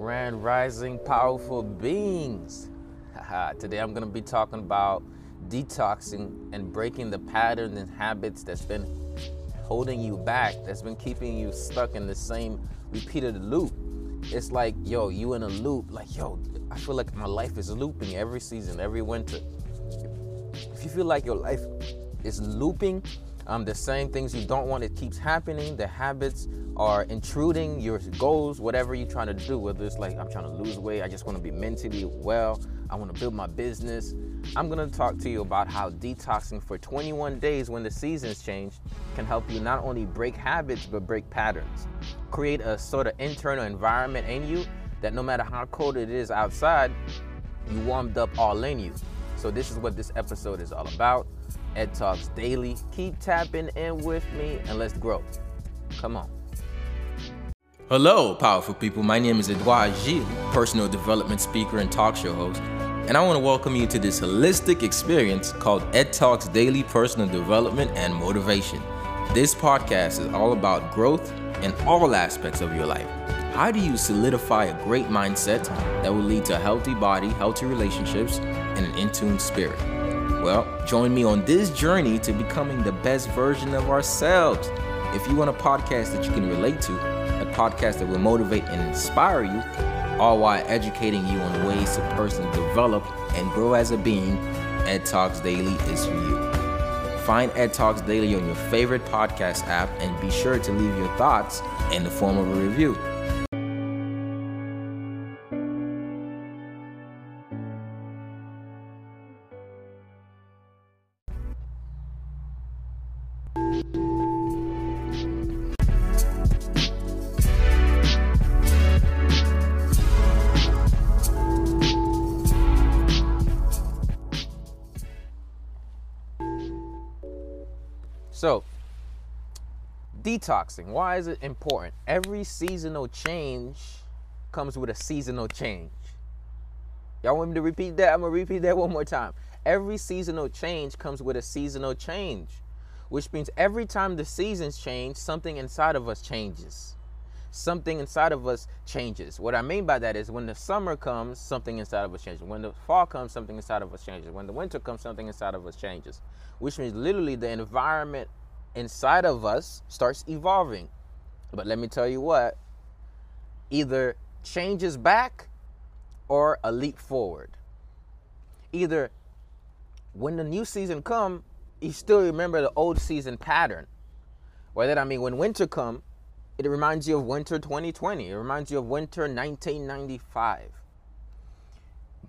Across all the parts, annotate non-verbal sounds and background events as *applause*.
grand rising powerful beings. *laughs* Today I'm going to be talking about detoxing and breaking the patterns and habits that's been holding you back, that's been keeping you stuck in the same repeated loop. It's like, yo, you in a loop, like, yo, I feel like my life is looping every season, every winter. If you feel like your life is looping, um, the same things you don't want, it keeps happening. The habits are intruding your goals, whatever you're trying to do, whether it's like I'm trying to lose weight, I just want to be mentally well, I want to build my business. I'm going to talk to you about how detoxing for 21 days when the seasons change can help you not only break habits, but break patterns. Create a sort of internal environment in you that no matter how cold it is outside, you warmed up all in you. So, this is what this episode is all about. Ed Talks Daily. Keep tapping in with me and let's grow. Come on. Hello, powerful people. My name is Edouard Gilles, personal development speaker and talk show host. And I want to welcome you to this holistic experience called Ed Talks Daily Personal Development and Motivation. This podcast is all about growth in all aspects of your life. How do you solidify a great mindset that will lead to a healthy body, healthy relationships, and an in tune spirit? Well, join me on this journey to becoming the best version of ourselves. If you want a podcast that you can relate to, a podcast that will motivate and inspire you, all while educating you on ways to personally develop and grow as a being, Ed Talks Daily is for you. Find Ed Talks Daily on your favorite podcast app and be sure to leave your thoughts in the form of a review. So, detoxing, why is it important? Every seasonal change comes with a seasonal change. Y'all want me to repeat that? I'm going to repeat that one more time. Every seasonal change comes with a seasonal change, which means every time the seasons change, something inside of us changes. Something inside of us changes. What I mean by that is when the summer comes, something inside of us changes. When the fall comes, something inside of us changes. When the winter comes, something inside of us changes which means literally the environment inside of us starts evolving. But let me tell you what, either changes back or a leap forward. Either when the new season come, you still remember the old season pattern. By that I mean when winter come, it reminds you of winter 2020. It reminds you of winter 1995.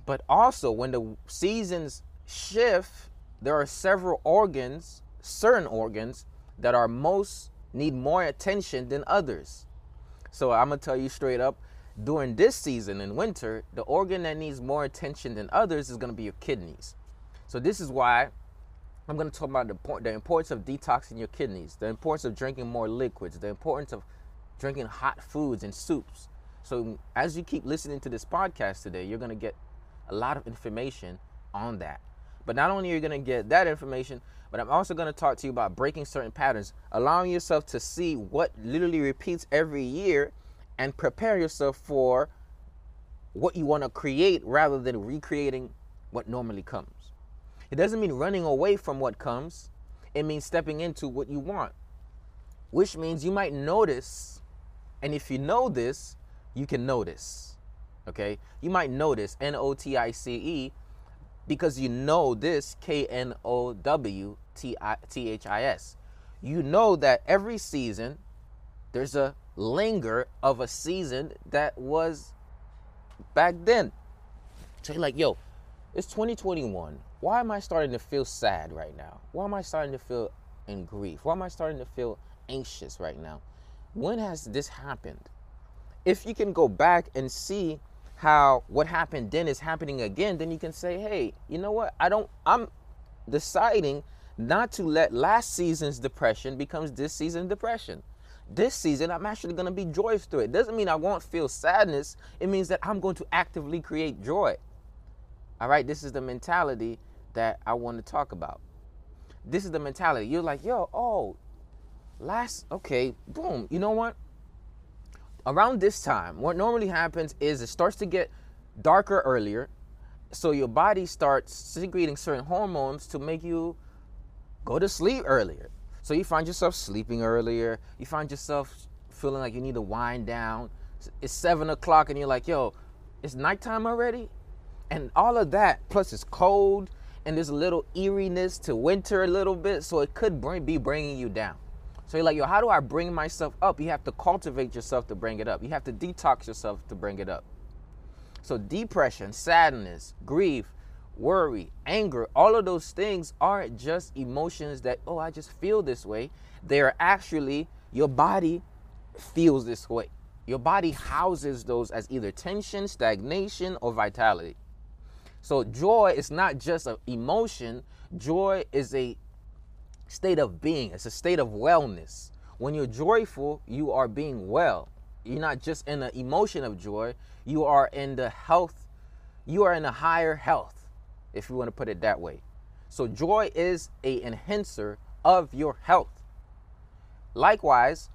But also when the seasons shift there are several organs, certain organs, that are most need more attention than others. So I'm gonna tell you straight up, during this season in winter, the organ that needs more attention than others is gonna be your kidneys. So this is why I'm gonna talk about the, the importance of detoxing your kidneys, the importance of drinking more liquids, the importance of drinking hot foods and soups. So as you keep listening to this podcast today, you're gonna get a lot of information on that. But not only are you going to get that information, but I'm also going to talk to you about breaking certain patterns, allowing yourself to see what literally repeats every year and prepare yourself for what you want to create rather than recreating what normally comes. It doesn't mean running away from what comes, it means stepping into what you want, which means you might notice, and if you know this, you can notice. Okay? You might notice N O T I C E because you know this K N O W T H I S. You know that every season there's a linger of a season that was back then. So you're like, yo, it's 2021. Why am I starting to feel sad right now? Why am I starting to feel in grief? Why am I starting to feel anxious right now? When has this happened? If you can go back and see how what happened then is happening again, then you can say, hey, you know what? I don't, I'm deciding not to let last season's depression becomes this season's depression. This season, I'm actually going to be joyous through it. Doesn't mean I won't feel sadness. It means that I'm going to actively create joy. All right, this is the mentality that I want to talk about. This is the mentality. You're like, yo, oh, last, okay, boom. You know what? around this time, what normally happens is it starts to get darker earlier. So your body starts secreting certain hormones to make you go to sleep earlier. So you find yourself sleeping earlier. You find yourself feeling like you need to wind down. It's seven o'clock and you're like, yo, it's nighttime already? And all of that, plus it's cold and there's a little eeriness to winter a little bit. So it could bring, be bringing you down. So you're like, yo, how do I bring myself up? You have to cultivate yourself to bring it up. You have to detox yourself to bring it up. So depression, sadness, grief, worry, anger, all of those things aren't just emotions that, oh, I just feel this way. They are actually your body feels this way. Your body houses those as either tension, stagnation, or vitality. So joy is not just an emotion, joy is a state of being, it's a state of wellness. When you're joyful, you are being well. You're not just in the emotion of joy, you are in the health, you are in a higher health, if you want to put it that way. So joy is a enhancer of your health. Likewise,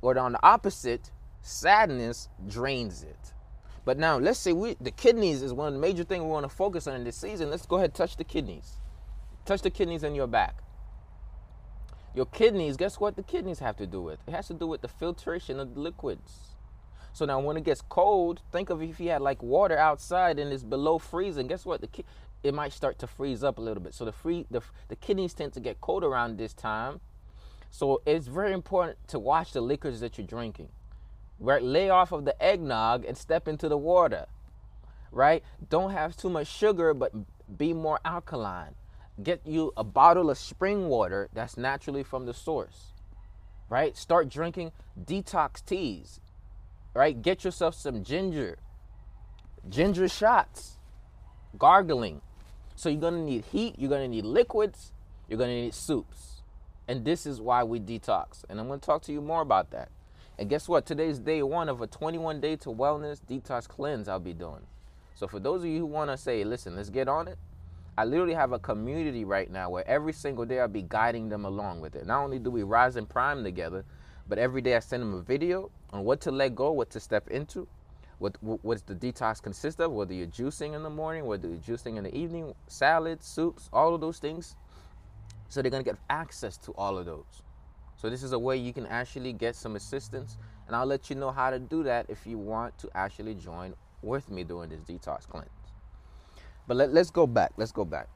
or on the opposite, sadness drains it. But now let's say we the kidneys is one of the major things we want to focus on in this season. Let's go ahead touch the kidneys. Touch the kidneys in your back. Your kidneys, guess what the kidneys have to do with? It has to do with the filtration of the liquids. So now when it gets cold, think of if you had like water outside and it's below freezing, guess what? The ki- it might start to freeze up a little bit. So the free the, the kidneys tend to get cold around this time. So it's very important to watch the liquids that you're drinking. Right? Lay off of the eggnog and step into the water. Right? Don't have too much sugar, but be more alkaline get you a bottle of spring water that's naturally from the source. Right? Start drinking detox teas. Right? Get yourself some ginger. Ginger shots. Gargling. So you're to need heat, you're to need liquids, you're to need soups. And this is why we detox. And I'm to talk to you more about that. And guess what? Today's day one of a 21 day to wellness detox cleanse I'll be doing. So for those of you who want to say, listen, let's get on it, I literally have a community right now where every single day I'll be guiding them along with it. Not only do we rise and prime together, but every day I send them a video on what to let go, what to step into, what what's the detox consist of, whether you're juicing in the morning, whether you're juicing in the evening, salads, soups, all of those things. So they're gonna get access to all of those. So this is a way you can actually get some assistance, and I'll let you know how to do that if you want to actually join with me during this detox cleanse. But let, let's go back. Let's go back.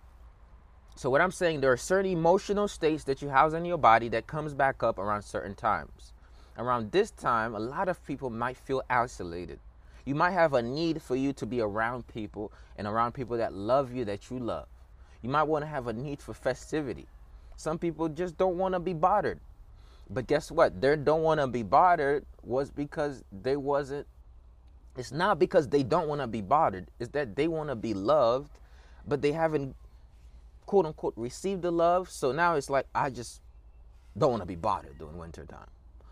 So what I'm saying, there are certain emotional states that you house in your body that comes back up around certain times. Around this time, a lot of people might feel isolated. You might have a need for you to be around people and around people that love you, that you love. You might want to have a need for festivity. Some people just don't want to be bothered. But guess what? They don't want to be bothered was because they wasn't it's not because they don't want to be bothered, it's that they want to be loved, but they haven't quote unquote received the love. So now it's like, I just don't want to be bothered during winter time.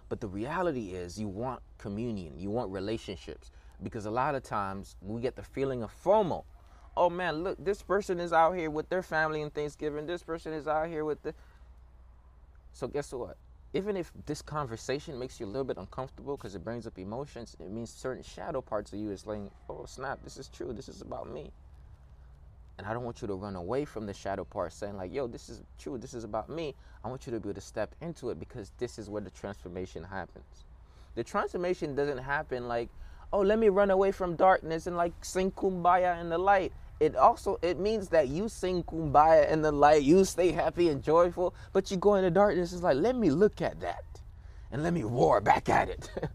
But the reality is, you want communion, you want relationships, because a lot of times we get the feeling of FOMO. Oh man, look, this person is out here with their family in Thanksgiving. This person is out here with the. So guess what? Even if this conversation makes you a little bit uncomfortable because it brings up emotions, it means certain shadow parts of you is like, oh snap, this is true, this is about me. And I don't want you to run away from the shadow part saying, like, yo, this is true, this is about me. I want you to be able to step into it because this is where the transformation happens. The transformation doesn't happen like, oh, let me run away from darkness and like sing kumbaya in the light it also it means that you sing kumbaya in the light you stay happy and joyful but you go into darkness it's like let me look at that and let me roar back at it. *laughs*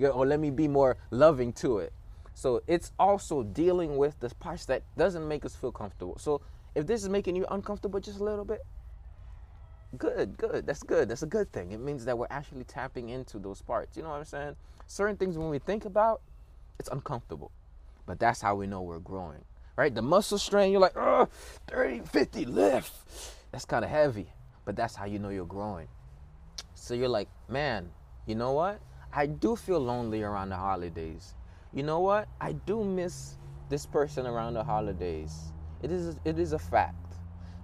Or let me be more loving to it. So it's also dealing with the parts that doesn't make us feel comfortable. So if this is making you uncomfortable just a little bit good good. That's good. That's a good thing. It means that we're actually tapping into those parts. You know what i'm saying? Certain things when we think about it's uncomfortable. But that's how we know we're growing right? The muscle strain, you're like, oh, 30, 50 lift. That's kind of heavy, but that's how you know you're growing. So you're like, man, you know what? I do feel lonely around the holidays. You know what? I do miss this person around the holidays. It is it is a fact.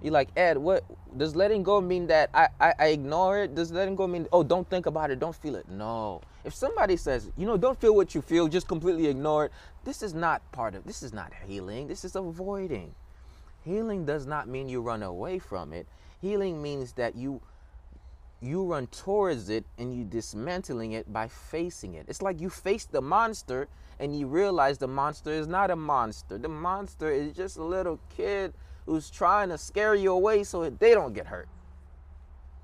You're like, Ed, what does letting go mean that I, I, I ignore it? Does letting go mean, oh, don't think about it, don't feel it? No. If somebody says, you know, don't feel what you feel, just completely ignore it, this is not part of, this is not healing, this is avoiding. Healing does not mean you run away from it. Healing means that you you run towards it and you dismantling it by facing it. It's like you face the monster and you realize the monster is not a monster. The monster is just a little kid who's trying to scare you away so they don't get hurt.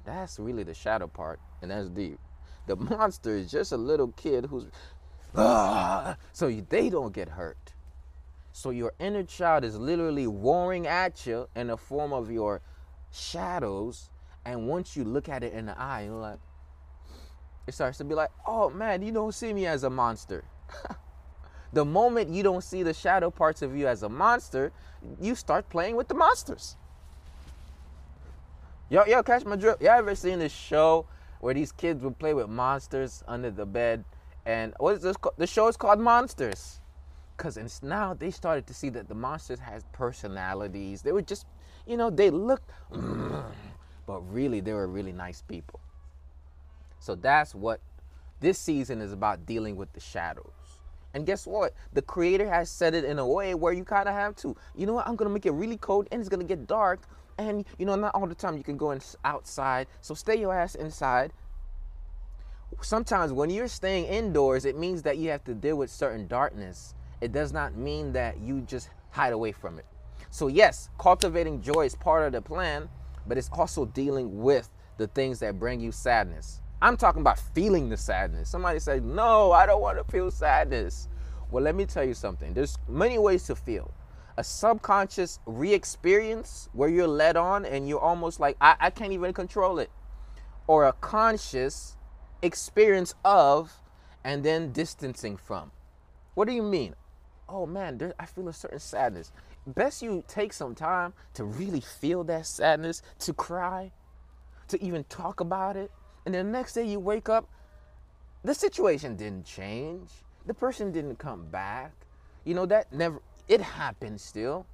That's really the shadow part, and that's deep. The monster is just a little kid who's ah, so they don't get hurt. So your inner child is literally roaring at you in the form of your shadows, and once you look at it in the eye, you're like, it starts to be like, oh man, you don't see me as a monster. *laughs* The moment you don't see the shadow parts of you as a monster, you start playing with the monsters. Yo, yo, catch my drip. Y'all ever seen this show where these kids would play with monsters under the bed? And what is this? Called? The show is called Monsters. Cause it's now they started to see that the monsters had personalities. They were just, you know, they looked, *clears throat* but really they were really nice people. So that's what this season is about dealing with the shadows. And guess what? The creator has said it in a way where you kind of have to. You know what? I'm going to make it really cold and it's going to get dark. And, you know, not all the time you can go in, outside. So stay your ass inside. Sometimes when you're staying indoors, it means that you have to deal with certain darkness. It does not mean that you just hide away from it. So, yes, cultivating joy is part of the plan, but it's also dealing with the things that bring you sadness. I'm talking about feeling the sadness. Somebody said, No, I don't want to feel sadness. Well, let me tell you something. There's many ways to feel. A subconscious re experience where you're led on and you're almost like, I, I can't even control it. Or a conscious experience of and then distancing from. What do you mean? Oh man, there, I feel a certain sadness. Best you take some time to really feel that sadness, to cry, to even talk about it and the next day you wake up, the situation didn't change. The person didn't come back. You know, that never, it happens still.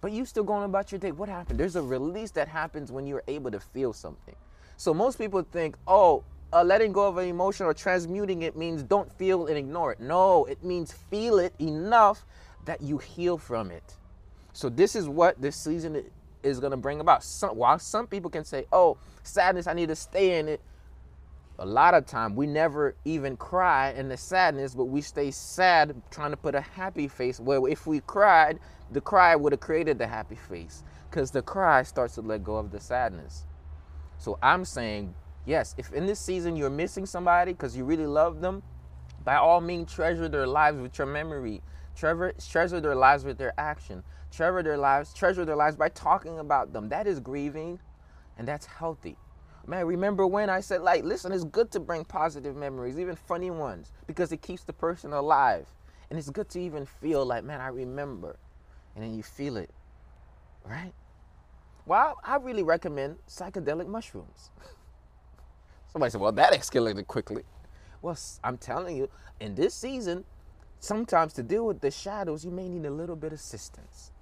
But you still going about your day. What happened? There's a release that happens when you're able to feel something. So most people think, oh, uh, letting go of an emotion or transmuting it means don't feel and ignore it. No, it means feel it enough that you heal from it. So this is what this season is going to bring about. Some, while some people can say, oh, sadness, I need to stay in it a lot of time we never even cry in the sadness but we stay sad trying to put a happy face. Where if we cried the cry would have created the happy face because the cry starts to let go of the sadness. So i'm saying yes if in this season you're missing somebody because you really love them by all means treasure their lives with your memory. Treasure, treasure their lives with their action. Treasure their lives treasure their lives by talking about them. That is grieving and that's healthy Man, remember when I said, like, listen, it's good to bring positive memories, even funny ones, because it keeps the person alive. And it's good to even feel like, man, I remember. And then you feel it, right? Well, I really recommend psychedelic mushrooms. *laughs* Somebody said, well, that escalated quickly. Well, I'm telling you, in this season, sometimes to deal with the shadows, you may need a little bit of assistance.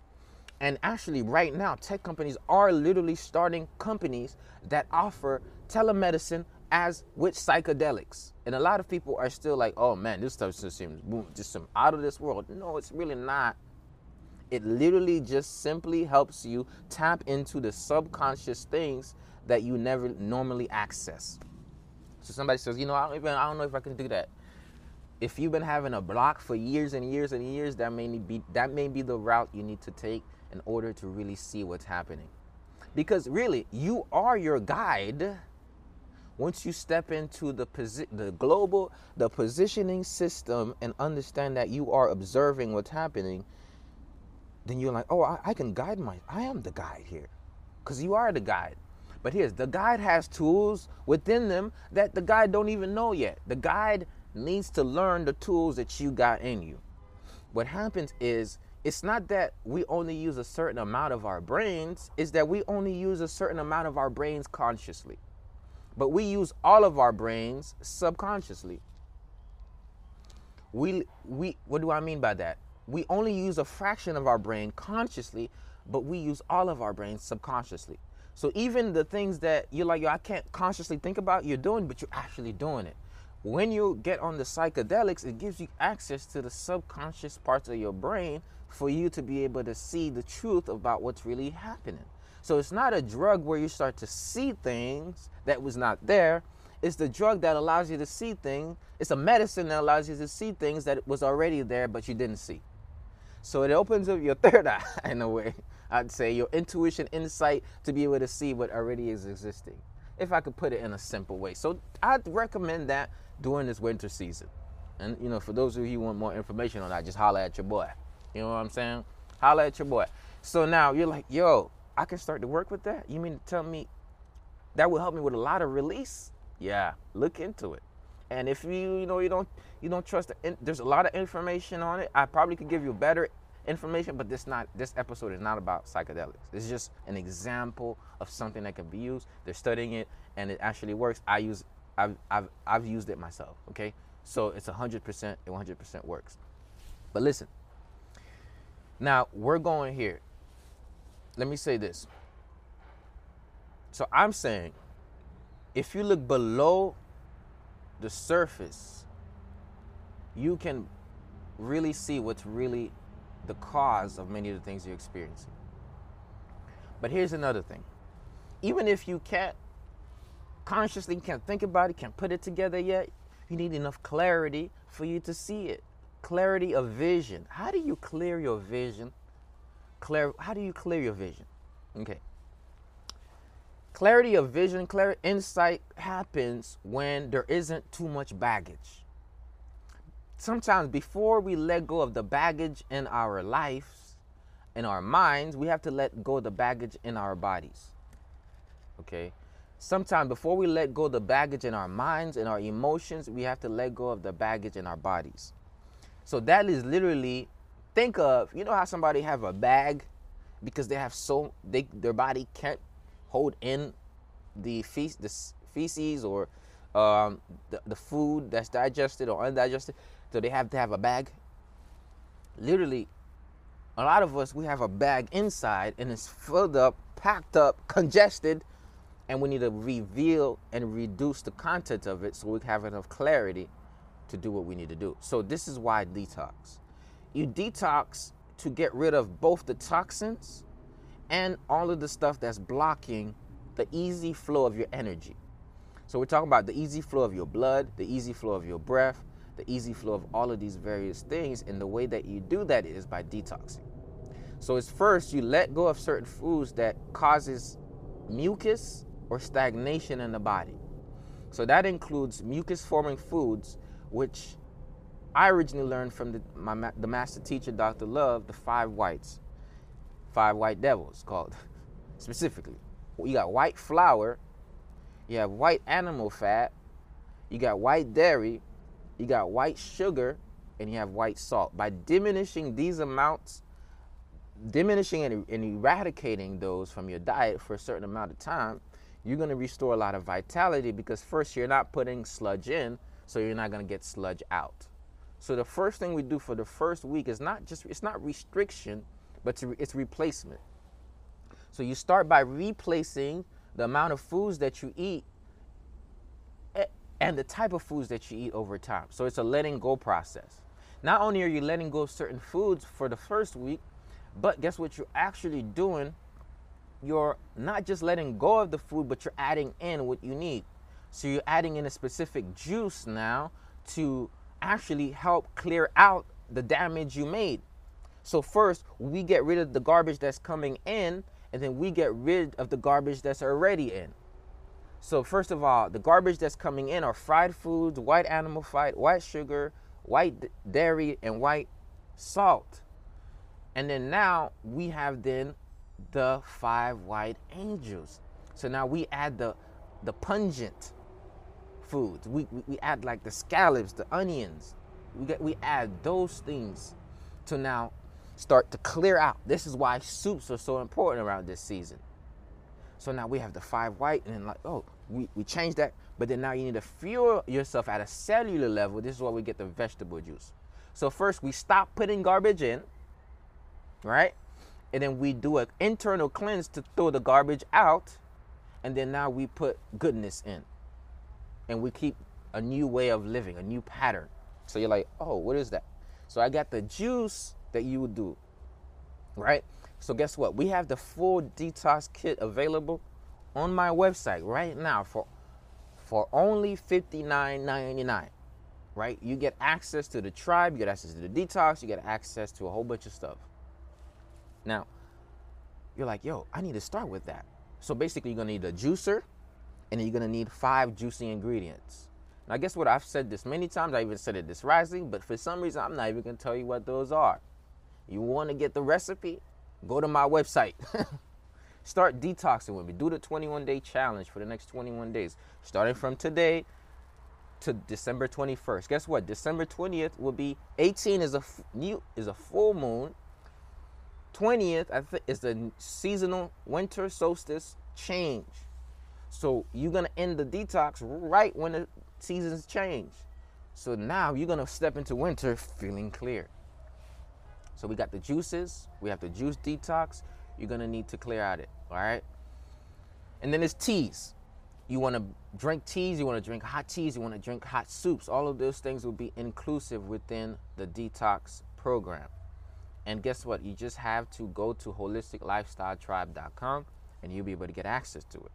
And actually, right now, tech companies are literally starting companies that offer telemedicine as with psychedelics. And a lot of people are still like, oh man, this stuff just seems just some out of this world. No, it's really not. It literally just simply helps you tap into the subconscious things that you never normally access. So somebody says, you know, I don't even I don't know if I can do that. If you've been having a block for years and years and years, that may be that may be the route you need to take in order to really see what's happening. Because really, you are your guide once you step into the posi- the global the positioning system and understand that you are observing what's happening then you're like oh i, I can guide my i am the guide here. Because you are the guide. But here's the guide has tools within them that the guide don't even know yet. The guide needs to learn the tools that you got in you. What happens is it's not that we only use a certain amount of our brains, it's that we only use a certain amount of our brains consciously. But we use all of our brains subconsciously. We we what do I mean by that? We only use a fraction of our brain consciously, but we use all of our brains subconsciously. So even the things that you're like, yo, I can't consciously think about, you're doing, but you're actually doing it. When you get on the psychedelics, it gives you access to the subconscious parts of your brain for you to be able to see the truth about what's really happening. So it's not a drug where you start to see things that was not there. It's the drug that allows you to see things. It's a medicine that allows you to see things that was already there but you didn't see. So it opens up your *laughs* third eye in a way. I'd say your intuition, insight to be able to see what already is existing. If I could put it in a simple way. So I'd recommend that during this winter season. And you know, for those of you who want more information on that, just holler at your boy. You know what I'm saying? Holler at your boy. So now you're like, yo, I can start to work with that. You mean to tell me that will help me with a lot of release? Yeah, look into it. And if you you know you don't you don't trust the, there's a lot of information on it. I probably could give you better information, but this not this episode is not about psychedelics. It's just an example of something that can be used. They're studying it and it actually works. I use I've I've I've used it myself, okay? So it's 100% it 100% works. But listen. Now, we're going here. Let me say this. So I'm saying if you look below the surface, you can really see what's really the cause of many of the things you're experiencing. But here's another thing. Even if you can't consciously can't think about it, can't put it together yet, you need enough clarity for you to see it. Clarity of vision. How do you clear your vision? Clar- how do you clear your vision? Okay. Clarity of vision, clear insight happens when there isn't too much baggage. Sometimes before we let go of the baggage in our lives, in our minds, we have to let go of the baggage in our bodies. Okay? Sometimes before we let go of the baggage in our minds and our emotions, we have to let go of the baggage in our bodies. So that is literally think of, you know how somebody have a bag because they have so they their body can't hold in the, fe- the feces or um, the, the food that's digested or undigested. So they have to have a bag. Literally, a lot of us, we have a bag inside and it's filled up, packed up, congested, and we need to reveal and reduce the content of it so we have enough clarity to do what we need to do. So this is why detox. You detox to get rid of both the toxins and all of the stuff that's blocking the easy flow of your energy. So we're talking about the easy flow of your blood, the easy flow of your breath, the easy flow of all of these various things. And the way that you do that is by detoxing. So it's first you let go of certain foods that causes mucus or stagnation in the body. So that includes mucus forming foods, which I originally learned from the, my, the master teacher, Dr. Love, the five whites, five white devils called *laughs* specifically you got white flour, you have white animal fat, you got white dairy, you got white sugar, and you have white salt. By diminishing these amounts, diminishing and, and eradicating those from your diet for a certain amount of time, you're going to restore a lot of vitality because first you're not putting sludge in, so you're not going to get sludge out. So the first thing we do for the first week is not just it's not restriction, but it's replacement. So you start by replacing the amount of foods that you eat eh, and the type of foods that you eat over time. So it's a letting go process. Not only are you letting go of certain foods for the first week, but guess what you're actually doing? You're not just letting go of the food, but you're adding in what you need. So you're adding in a specific juice now to actually help clear out the damage you made. So first, we get rid of the garbage that's coming in and then we get rid of the garbage that's already in. So first of all, the garbage that's coming in are fried foods, white animal fat, white sugar, white dairy, and white salt. And then now we have then the five white angels. So now we add the the pungent foods. We, we, we add like the scallions, the onions. We get we add those things to now start to clear out. This is why soups are so important around this season. So now we have the five white, and then like, oh, we, we changed that, but then now you need to fuel yourself at a cellular level. This is why we get the vegetable juice. So first we stop putting garbage in, right? and then we do an internal cleanse to throw the garbage out, and then now we put goodness in, and we keep a new way of living, a new pattern. So you're like, oh, what is that? So I got the juice that you would do, right? So guess what? We have the full detox kit available on my website right now for for only $59.99. Right? You get access to the tribe, you get access to the detox, you get access to a whole bunch of stuff. Now, you're like, yo, I need to start with that. So basically, you're gonna need a juicer, and you're gonna need five juicy ingredients. Now, guess what? I've said this many times. I even said it this rising, but for some reason, I'm not even gonna tell you what those are. You want to get the recipe? Go to my website. *laughs* Start detoxing with me. Do the 21 day challenge for the next 21 days, starting from today to December 21st. Guess what? December 20th will be 18 is a new is a full moon. 20th I think is the seasonal winter solstice change. So you're gonna end the detox right when the seasons change. So now you're gonna step into winter feeling clear. So we got the juices, we have the juice detox. You're gonna need to clear out it all right? And then there's teas. You want to drink teas, you want to drink hot teas, you want to drink hot soups. All of those things will be inclusive within the detox program. And guess what? You just have to go to holisticlifestyletribe.com and you'll be able to get access to it.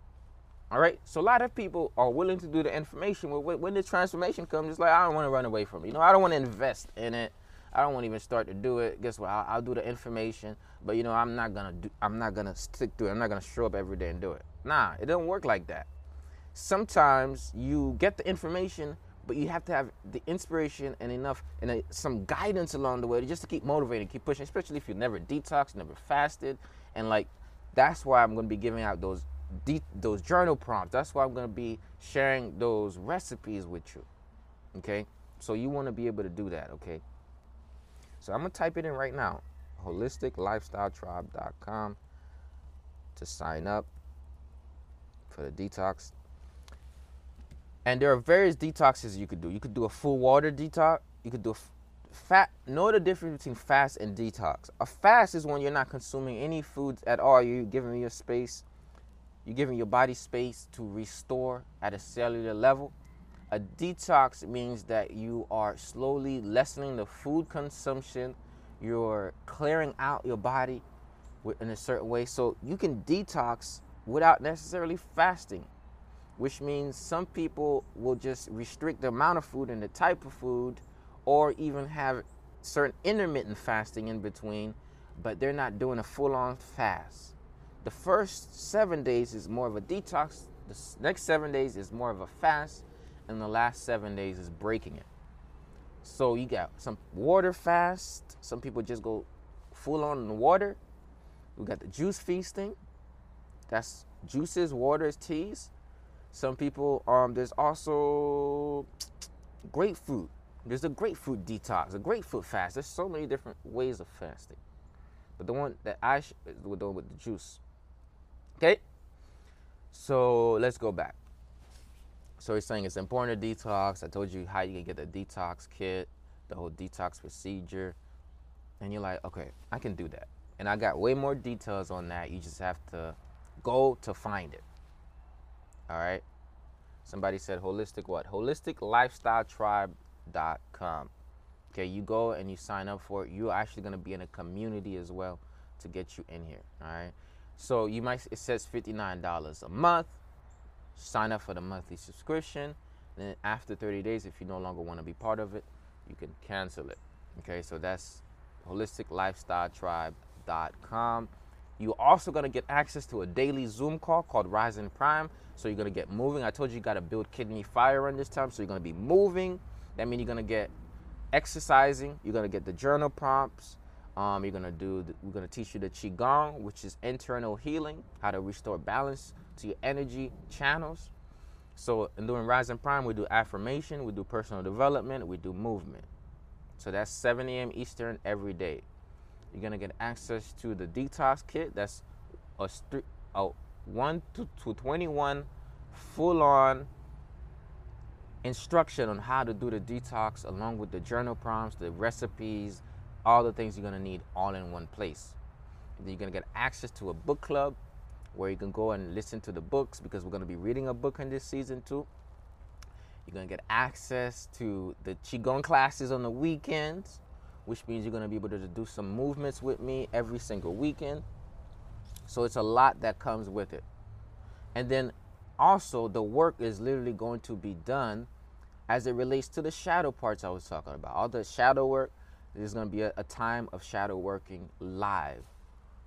All right. So a lot of people are willing to do the information, when the transformation comes, it's like I don't want to run away from it. You know, I don't want to invest in it. I don't want to even start to do it. Guess what? I'll, I'll, do the information, but you know, I'm not gonna do. I'm not gonna stick to it. I'm not gonna show up every day and do it. Nah, it doesn't work like that. Sometimes you get the information, but you have to have the inspiration and enough and a, some guidance along the way just to keep motivated, keep pushing. Especially if you never detoxed, never fasted, and like that's why I'm gonna be giving out those those journal prompts. That's why I'm gonna be sharing those recipes with you. Okay, so you want to be able to do that. Okay. So I'm gonna type it in right now, holisticlifestyletribe.com to sign up for the detox. And there are various detoxes you could do. You could do a full water detox. You could do a fat. Know the difference between fast and detox. A fast is when you're not consuming any foods at all. You're giving your space. You're giving your body space to restore at a cellular level. A detox means that you are slowly lessening the food consumption. You're clearing out your body in a certain way. So you can detox without necessarily fasting, which means some people will just restrict the amount of food and the type of food, or even have certain intermittent fasting in between, but they're not doing a full on fast. The first seven days is more of a detox, the next seven days is more of a fast and the last seven days is breaking it. So you got some water fast. Some people just go full on in the water. We got the juice feasting. That's juices, waters, teas. Some people, um, there's also grapefruit. There's a grapefruit detox, a grapefruit fast. There's so many different ways of fasting. But the one that I sh- one with the juice. Okay? So let's go back. So he's saying it's important to detox. I told you how you can get the detox kit, the whole detox procedure. And you're like, okay, I can do that. And I got way more details on that. You just have to go to find it. All right. Somebody said holistic what? Holisticlifestyletribe.com. Okay, you go and you sign up for it. You're actually going to be in a community as well to get you in here. All right. So you might, it says $59 a month sign up for the monthly subscription. Then after 30 days, if you no longer want to be part of it, you can cancel it. Okay, so that's holisticlifestyletribe.com. You're also going to get access to a daily Zoom call called Rising Prime. So you're going to get moving. I told you you got to build kidney fire in this time. So you're going to be moving. That means you're going to get exercising. You're going to get the journal prompts. Um, you're to do, the, we're to teach you the Qigong, which is internal healing, how to restore balance to your energy channels. So in doing Rising Prime, we do affirmation, we do personal development, we do movement. So that's 7 a.m. Eastern every day. You're gonna get access to the detox kit. That's a, st- a 1 to, to 21 full-on instruction on how to do the detox, along with the journal prompts, the recipes, all the things you're gonna need all in one place. You're gonna get access to a book club where you can go and listen to the books because we're gonna be reading a book in this season too. You're gonna get access to the qigong classes on the weekends, which means you're gonna be able to do some movements with me every single weekend. So it's a lot that comes with it. And then also the work is literally going to be done as it relates to the shadow parts I was talking about. All the shadow work, there's going to be a, a, time of shadow working live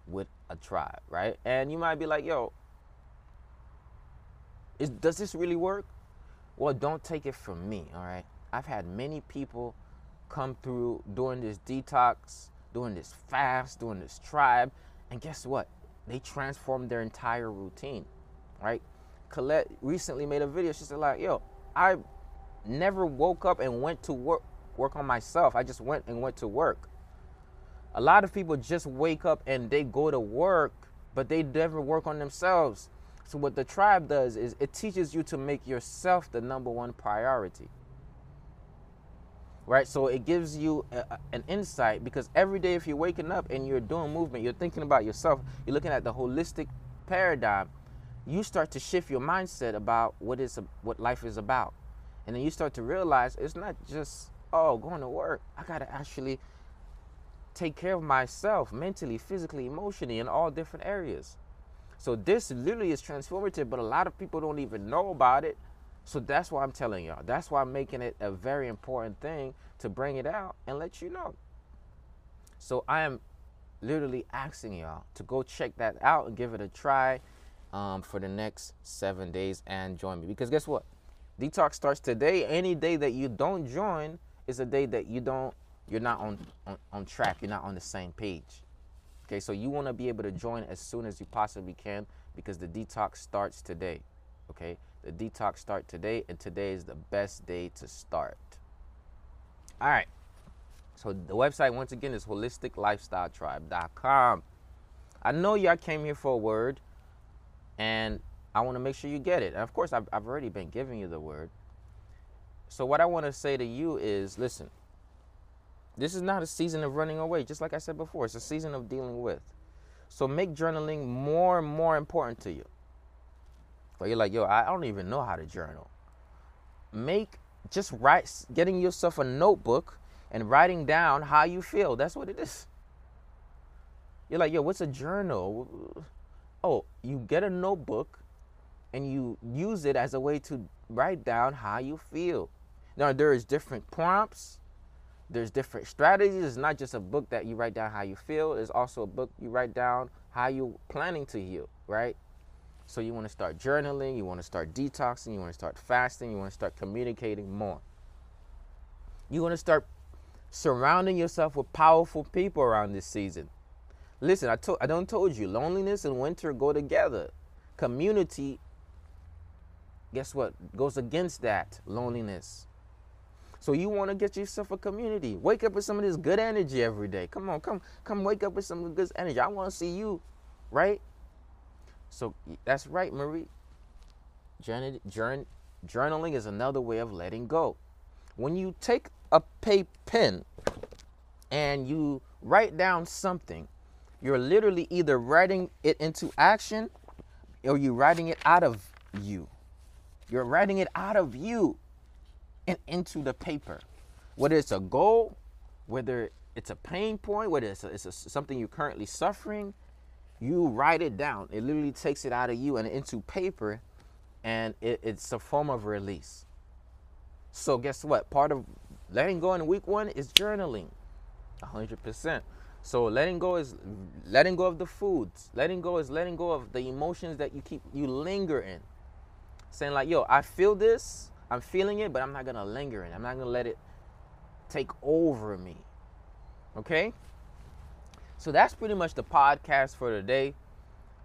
with a tribe, right? And you might be like, yo, is, does this really work? Well, don't take it from me, all right? I've had many people come through doing this detox, doing this fast, doing this tribe, and guess what? They transformed their entire routine, right? Colette recently made a video. She said, like, yo, I never woke up and went to work work on myself. I just went and went to work. A lot of people just wake up and they go to work, but they never work on themselves. So what the tribe does is it teaches you to make yourself the number one priority. Right? So it gives you a, an insight because every day if you're waking up and you're doing movement, you're thinking about yourself, you're looking at the holistic paradigm, you start to shift your mindset about what is what life is about. And then you start to realize it's not just, oh, going to work. I got to actually take care of myself mentally, physically, emotionally, in all different areas. So this literally is transformative, but a lot of people don't even know about it. So that's why I'm telling y'all. That's why I'm making it a very important thing to bring it out and let you know. So I am literally asking y'all to go check that out and give it a try um, for the next seven days and join me. Because guess what? Detox starts today. Any day that you don't join is a day that you don't, you're not on, on, on track. You're not on the same page. Okay, so you want to be able to join as soon as you possibly can because the detox starts today. Okay, the detox start today, and today is the best day to start. All right. So the website once again is holisticlifestyletribe.com. I know y'all came here for a word, and I want to make sure you get it. And of course, I've, I've already been giving you the word. So, what I want to say to you is listen, this is not a season of running away, just like I said before, it's a season of dealing with. So, make journaling more and more important to you. But you're like, yo, I don't even know how to journal. Make just write, getting yourself a notebook and writing down how you feel. That's what it is. You're like, yo, what's a journal? Oh, you get a notebook and you use it as a way to write down how you feel. Now, there is different prompts, there's different strategies. It's not just a book that you write down how you feel, it's also a book you write down how you're planning to heal, right? So, you want to start journaling, you want to start detoxing, you want to start fasting, you want to start communicating more. You want to start surrounding yourself with powerful people around this season. Listen, I, to- I don't told you, loneliness and winter go together. Community guess what? Goes against that loneliness. So you want to get yourself a community. Wake up with some of this good energy every day. Come on, come, come wake up with some good energy. I want to see you, right? So that's right, Marie. Journal, journal, journaling is another way of letting go. When you take a pay pen and you write down something, you're literally either writing it into action or you're writing it out of you. You're writing it out of you and into the paper. Whether it's a goal, whether it's a pain point, whether it's, a, it's a, something you're currently suffering, you write it down. It literally takes it out of you and into paper, and it, it's a form of release. So, guess what? Part of letting go in week one is journaling 100%. So, letting go is letting go of the foods, letting go is letting go of the emotions that you keep, you linger in saying like, yo, I feel this, I'm feeling it, but I'm not gonna linger in. I'm not gonna let it take over me. Okay? So that's pretty much the podcast for today.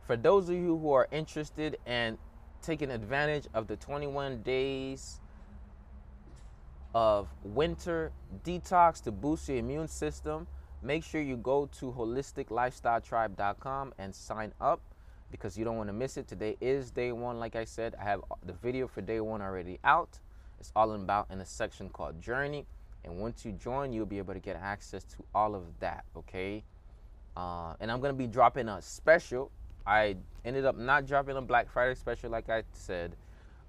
For those of you who are interested in taking advantage of the 21 days of winter detox to boost your immune system, make sure you go to holisticlifestyletribe.com and sign up because you don't want to miss it. Today is day one. Like I said, I have the video for day one already out. It's all about in a section called Journey. And once you join, you'll be able to get access to all of that, okay? Uh, and I'm gonna be dropping a special. I ended up not dropping a Black Friday special, like I said.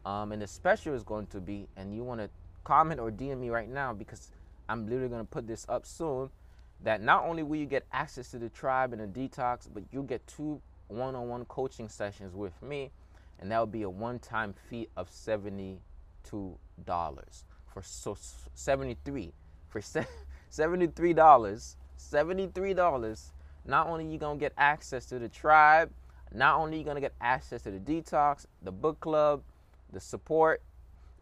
Um, and the special is going to be, and you want to comment or DM me right now because I'm literally gonna put this up soon. That not only will you get access to the tribe and the detox, but you'll get two one-on-one coaching sessions with me, and that will be a one-time fee of seventy-two dollars for so 73 for *laughs* 73 dollars 73 dollars not only you gonna get access to the tribe not only you gonna get access to the detox the book club the support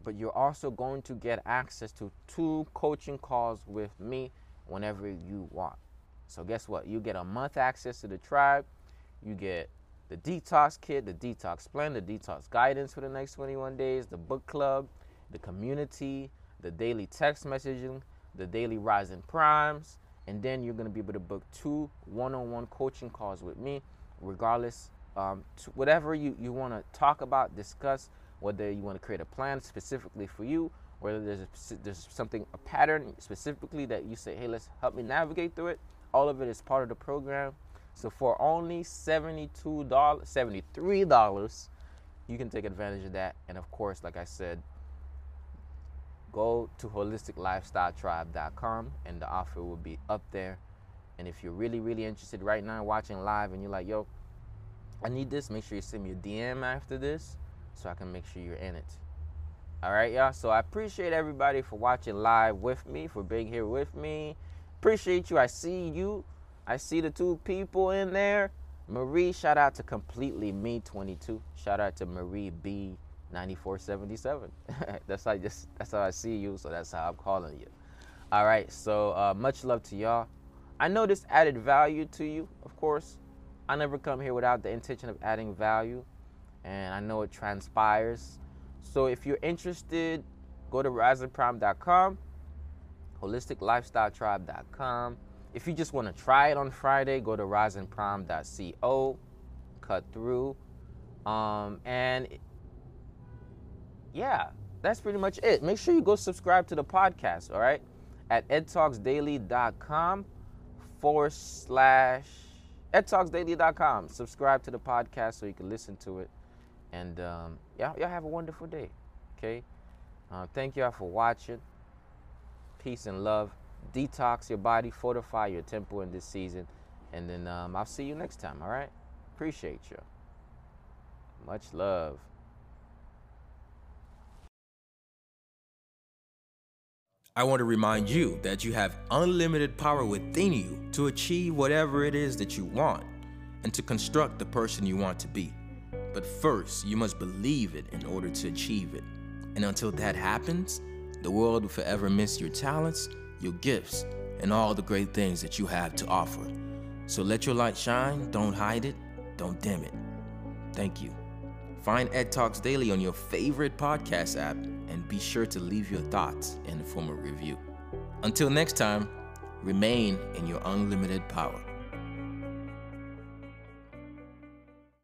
but you're also going to get access to two coaching calls with me whenever you want. So guess what? You get a month access to the tribe you get the detox kit the detox plan the detox guidance for the next 21 days the book club the community the daily text messaging, the daily rising primes, and then you're going to be able to book two one-on-one coaching calls with me, regardless, um, whatever you, you want to talk about, discuss, whether you want to create a plan specifically for you, whether there's a, there's something a pattern specifically that you say, hey, let's help me navigate through it. All of it is part of the program. So for only $72, $73, you can take advantage of that. And of course, like I said, go to holisticlifestyletribe.com and the offer will be up there. And if you're really, really interested right now watching live and you're like, yo, I need this, make sure you send me a DM after this so I can make sure you're in it. All right, y'all. So I appreciate everybody for watching live with me, for being here with me. Appreciate you. I see you. I see the two people in there. Marie, shout out to Completely Me 22. Shout out to Marie B 9477. *laughs* that's how I just that's how I see you, so that's how I'm calling you. All right, so uh, much love to y'all. I know this added value to you, of course. I never come here without the intention of adding value, and I know it transpires. So if you're interested, go to risingprime.com, holisticlifestyletribe.com. If you just want to try it on Friday, go to risingprime.co, cut through. Um, and yeah, that's pretty much it. Make sure you go subscribe to the podcast, all right? At edtalksdaily.com forward slash edtalksdaily.com. Subscribe to the podcast so you can listen to it. And um, y'all, y'all have a wonderful day, okay? Uh, thank y'all for watching. Peace and love. Detox your body, fortify your temple in this season. And then um, I'll see you next time, all right? Appreciate you. Much love. I want to remind you that you have unlimited power within you to achieve whatever it is that you want and to construct the person you want to be. But first, you must believe it in order to achieve it. And until that happens, the world will forever miss your talents, your gifts, and all the great things that you have to offer. So let your light shine, don't hide it, don't dim it. Thank you. Find Ed Talks Daily on your favorite podcast app and be sure to leave your thoughts in the form of review. Until next time, remain in your unlimited power.